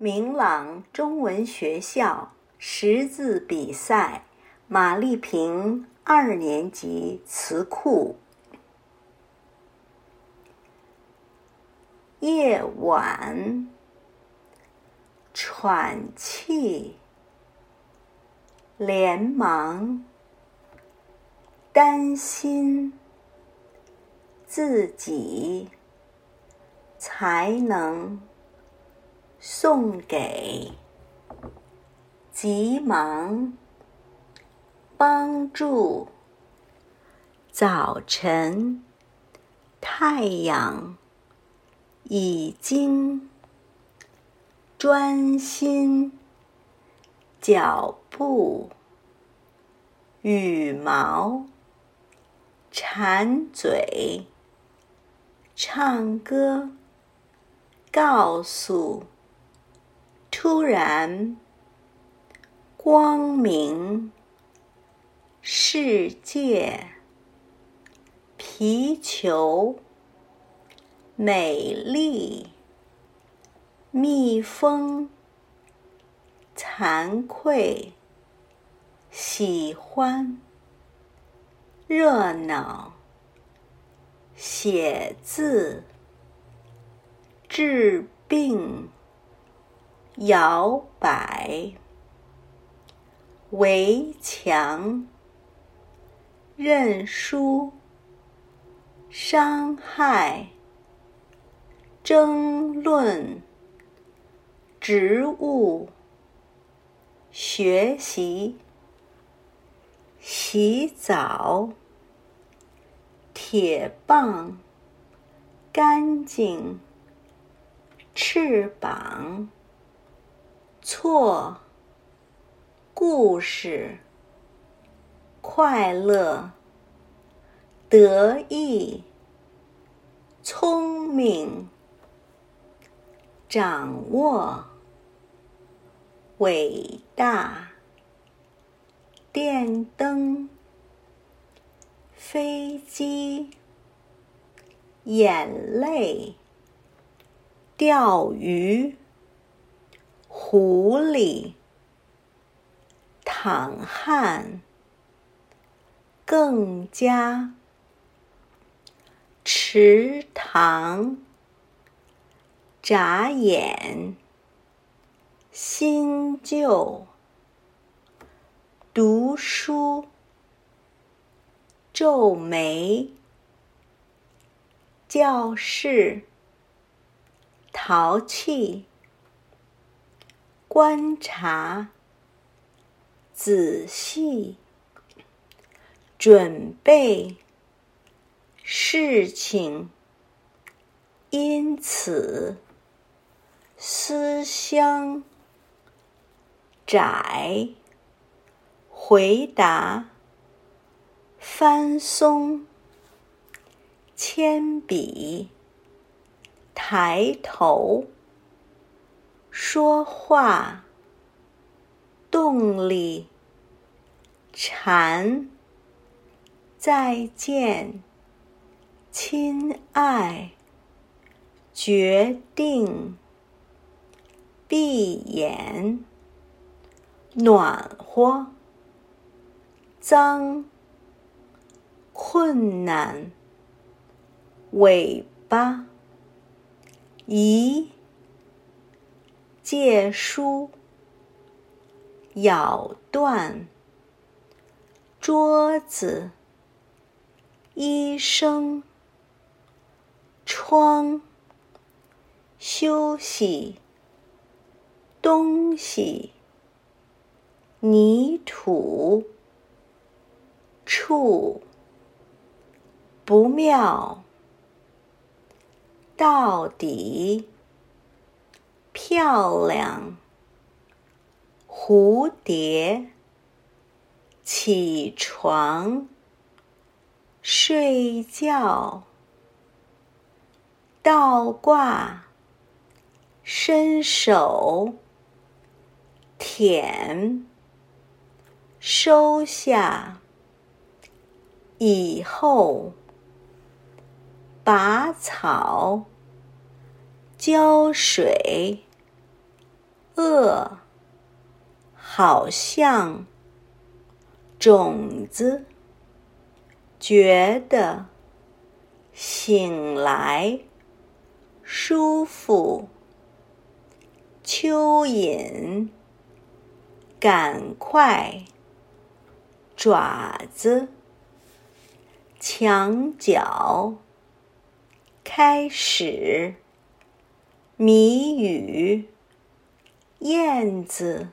明朗中文学校识字比赛，马丽萍二年级词库。夜晚，喘气，连忙，担心，自己才能。送给，急忙，帮助。早晨，太阳已经专心，脚步，羽毛，馋嘴，唱歌，告诉。突然，光明世界，皮球，美丽，蜜蜂，惭愧，喜欢，热闹，写字，治病。摇摆，围墙，认输，伤害，争论，植物，学习，洗澡，铁棒，干净，翅膀。错，故事，快乐，得意，聪明，掌握，伟大，电灯，飞机，眼泪，钓鱼。狐狸，淌汗，更加，池塘，眨眼，新旧，读书，皱眉，教室，淘气。观察，仔细，准备，事情，因此，思乡，窄，回答，翻松，铅笔，抬头。说话，洞里，蝉，再见，亲爱，决定，闭眼，暖和，脏，困难，尾巴，咦。借书，咬断，桌子，医生，窗，休息，东西，泥土，处，不妙，到底。漂亮，蝴蝶，起床，睡觉，倒挂，伸手，舔，收下，以后，拔草，浇水。饿，好像种子，觉得醒来舒服。蚯蚓，赶快，爪子，墙角，开始，谜语，燕子，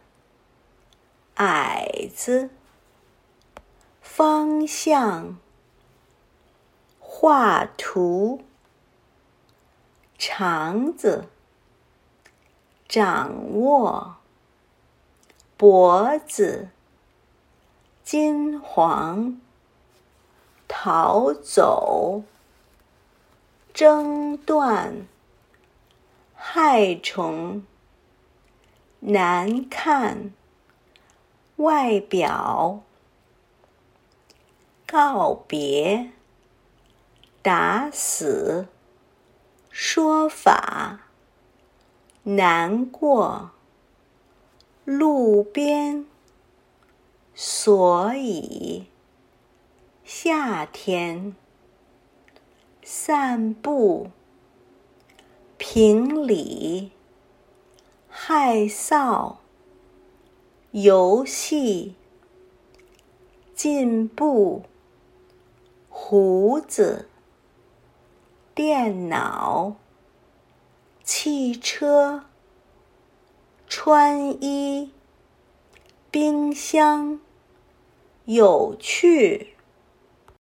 矮子，方向，画图，肠子。掌握脖子，金黄，逃走，争断，害虫，难看，外表，告别，打死，说法。难过，路边，所以，夏天，散步，评理，害臊，游戏，进步，胡子，电脑。汽车，穿衣，冰箱，有趣。